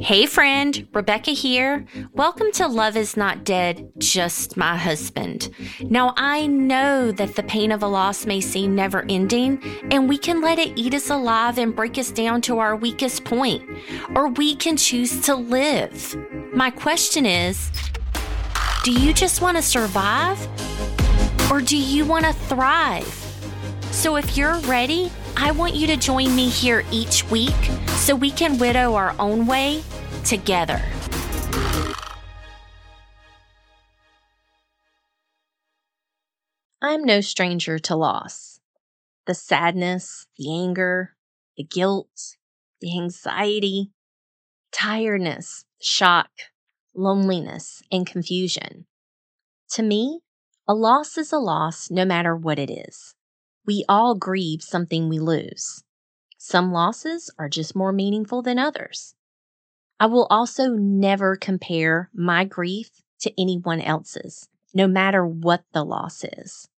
Hey, friend, Rebecca here. Welcome to Love is Not Dead, Just My Husband. Now, I know that the pain of a loss may seem never ending, and we can let it eat us alive and break us down to our weakest point, or we can choose to live. My question is do you just want to survive, or do you want to thrive? So, if you're ready, I want you to join me here each week so we can widow our own way together. I'm no stranger to loss. The sadness, the anger, the guilt, the anxiety, tiredness, shock, loneliness, and confusion. To me, a loss is a loss no matter what it is. We all grieve something we lose. Some losses are just more meaningful than others. I will also never compare my grief to anyone else's, no matter what the loss is.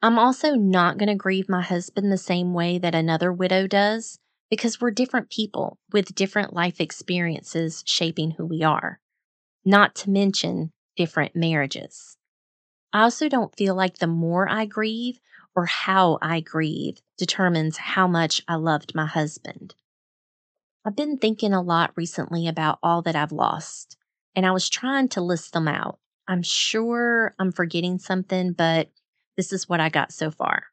I'm also not going to grieve my husband the same way that another widow does because we're different people with different life experiences shaping who we are, not to mention different marriages. I also don't feel like the more I grieve, or how I grieve determines how much I loved my husband. I've been thinking a lot recently about all that I've lost, and I was trying to list them out. I'm sure I'm forgetting something, but this is what I got so far.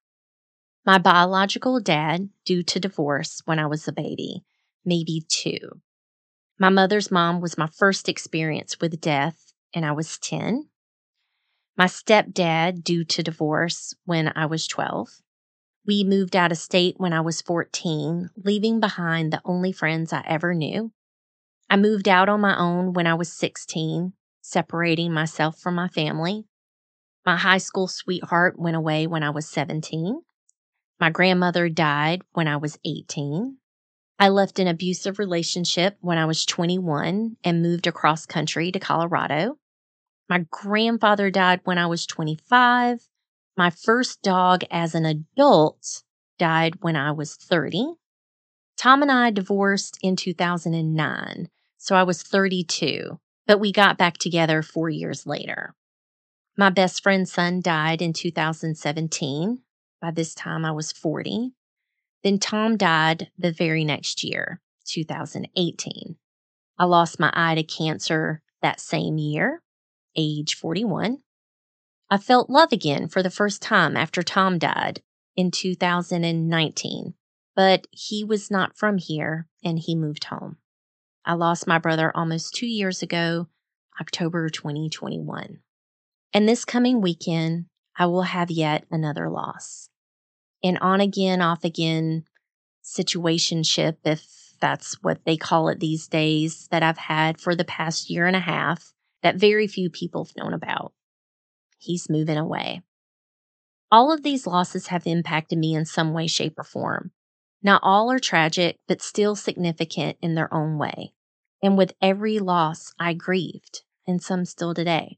My biological dad, due to divorce when I was a baby, maybe two. My mother's mom was my first experience with death, and I was 10 my stepdad due to divorce when I was 12. We moved out of state when I was 14, leaving behind the only friends I ever knew. I moved out on my own when I was 16, separating myself from my family. My high school sweetheart went away when I was 17. My grandmother died when I was 18. I left an abusive relationship when I was 21 and moved across country to Colorado. My grandfather died when I was 25. My first dog as an adult died when I was 30. Tom and I divorced in 2009, so I was 32, but we got back together four years later. My best friend's son died in 2017. By this time, I was 40. Then Tom died the very next year, 2018. I lost my eye to cancer that same year age 41. I felt love again for the first time after Tom died in 2019, but he was not from here and he moved home. I lost my brother almost two years ago, October 2021. And this coming weekend, I will have yet another loss. An on again, off again situationship, if that's what they call it these days, that I've had for the past year and a half that very few people have known about. He's moving away. All of these losses have impacted me in some way, shape, or form. Not all are tragic, but still significant in their own way. And with every loss, I grieved, and some still today.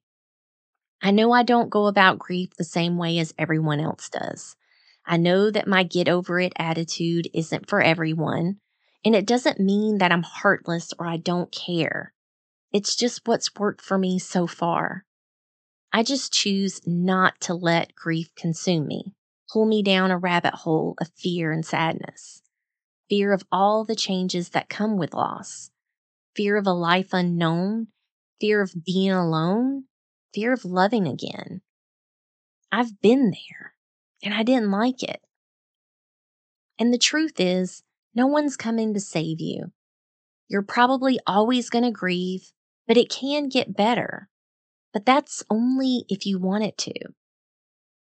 I know I don't go about grief the same way as everyone else does. I know that my get over it attitude isn't for everyone, and it doesn't mean that I'm heartless or I don't care. It's just what's worked for me so far. I just choose not to let grief consume me, pull me down a rabbit hole of fear and sadness. Fear of all the changes that come with loss, fear of a life unknown, fear of being alone, fear of loving again. I've been there and I didn't like it. And the truth is, no one's coming to save you. You're probably always going to grieve but it can get better. But that's only if you want it to.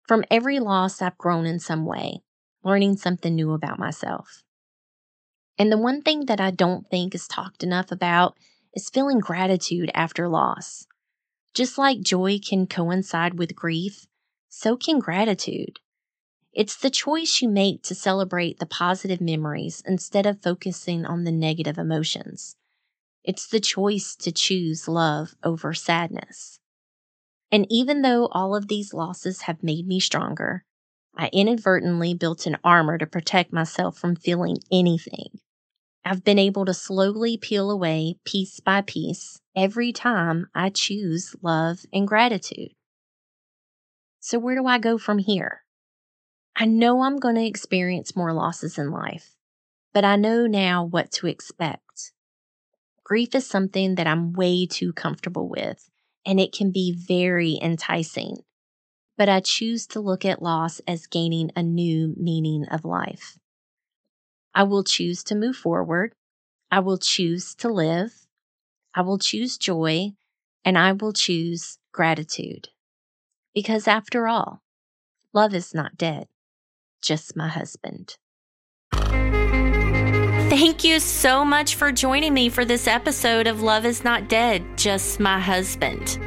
From every loss, I've grown in some way, learning something new about myself. And the one thing that I don't think is talked enough about is feeling gratitude after loss. Just like joy can coincide with grief, so can gratitude. It's the choice you make to celebrate the positive memories instead of focusing on the negative emotions. It's the choice to choose love over sadness. And even though all of these losses have made me stronger, I inadvertently built an armor to protect myself from feeling anything. I've been able to slowly peel away piece by piece every time I choose love and gratitude. So, where do I go from here? I know I'm going to experience more losses in life, but I know now what to expect. Grief is something that I'm way too comfortable with, and it can be very enticing. But I choose to look at loss as gaining a new meaning of life. I will choose to move forward. I will choose to live. I will choose joy and I will choose gratitude. Because after all, love is not dead, just my husband. Thank you so much for joining me for this episode of Love is Not Dead, Just My Husband.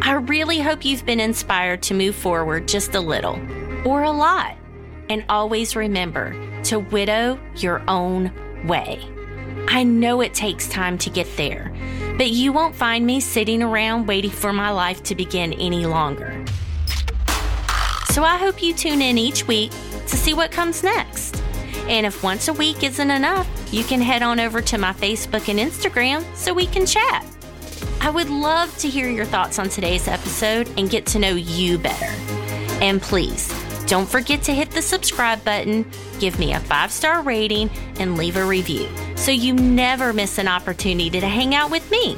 I really hope you've been inspired to move forward just a little or a lot. And always remember to widow your own way. I know it takes time to get there, but you won't find me sitting around waiting for my life to begin any longer. So I hope you tune in each week to see what comes next. And if once a week isn't enough, you can head on over to my Facebook and Instagram so we can chat. I would love to hear your thoughts on today's episode and get to know you better. And please, don't forget to hit the subscribe button, give me a five star rating, and leave a review so you never miss an opportunity to hang out with me.